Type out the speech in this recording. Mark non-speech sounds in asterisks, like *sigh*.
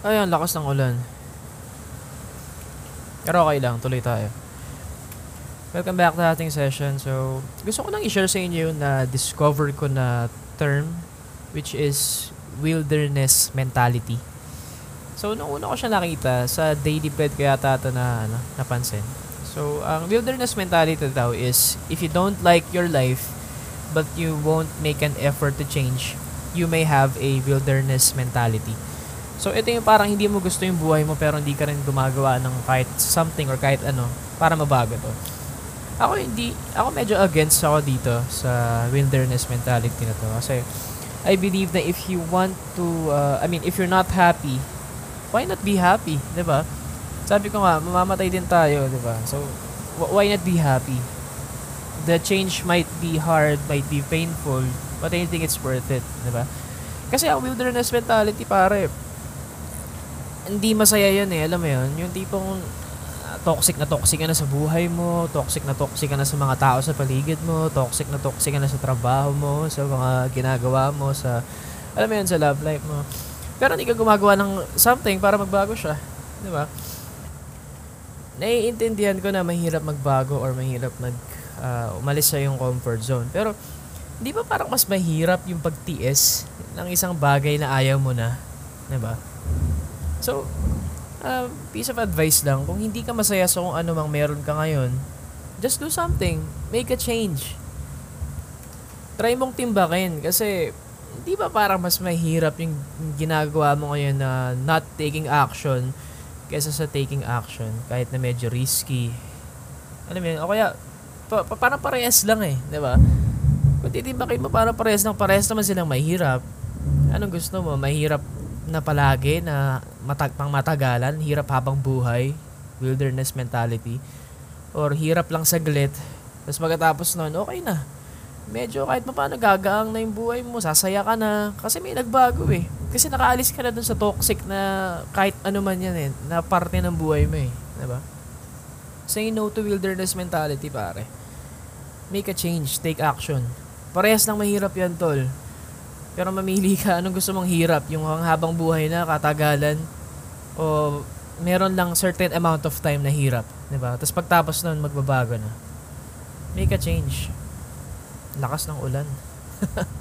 Ayun, lakas ng ulan. Pero okay lang, tuloy tayo. Welcome back to ating session. So, gusto ko nang i-share sa inyo na discover ko na term which is wilderness mentality. So, nung una ko siya nakita, sa daily bread ko yata ito na, ano, napansin. So, ang wilderness mentality daw is, if you don't like your life, but you won't make an effort to change, you may have a wilderness mentality. So, ito yung parang hindi mo gusto yung buhay mo pero hindi ka rin gumagawa ng kahit something or kahit ano para mabago to. Ako hindi, ako medyo against ako dito sa wilderness mentality na to. Kasi, I believe that if you want to, uh, I mean, if you're not happy, why not be happy, ba? Sabi ko nga, mamamatay din tayo, ba? So, wh- why not be happy? The change might be hard, might be painful, but I think it's worth it, ba? Kasi ang wilderness mentality, pare, hindi masaya yun eh, alam mo yun? Yung tipong ah, toxic na toxic ka na sa buhay mo, toxic na toxic ka na sa mga tao sa paligid mo, toxic na toxic ka na sa trabaho mo, sa mga ginagawa mo, sa, alam mo yun, sa love life mo. Pero hindi ka gumagawa ng something para magbago siya. Di ba? Naiintindihan ko na mahirap magbago or mahirap mag ah, umalis sa yung comfort zone. Pero, di ba parang mas mahirap yung pagtiis ng isang bagay na ayaw mo na? Di ba? So, uh, piece of advice lang, kung hindi ka masaya sa kung ano mang meron ka ngayon, just do something. Make a change. Try mong timbakin kasi di ba parang mas mahirap yung ginagawa mo ngayon na not taking action kaysa sa taking action kahit na medyo risky. Mo yun? O kaya, pa, pa, parang parehas lang eh, di ba? Kung titimbakin mo, parang parehas lang, parehas naman silang mahirap. Anong gusto mo? Mahirap na palagi na matag pang matagalan, hirap habang buhay, wilderness mentality, or hirap lang saglit, tapos magkatapos nun, okay na. Medyo kahit pa paano gagaang na yung buhay mo, sasaya ka na, kasi may nagbago eh. Kasi nakaalis ka na dun sa toxic na kahit ano man yan eh, na parte ng buhay mo eh. Diba? Say no to wilderness mentality pare. Make a change, take action. Parehas lang mahirap yan tol. Pero mamili ka, anong gusto mong hirap? Yung habang buhay na, katagalan, o meron lang certain amount of time na hirap. ba diba? Tapos pagtapos nun, magbabago na. Make a change. Lakas ng ulan. *laughs*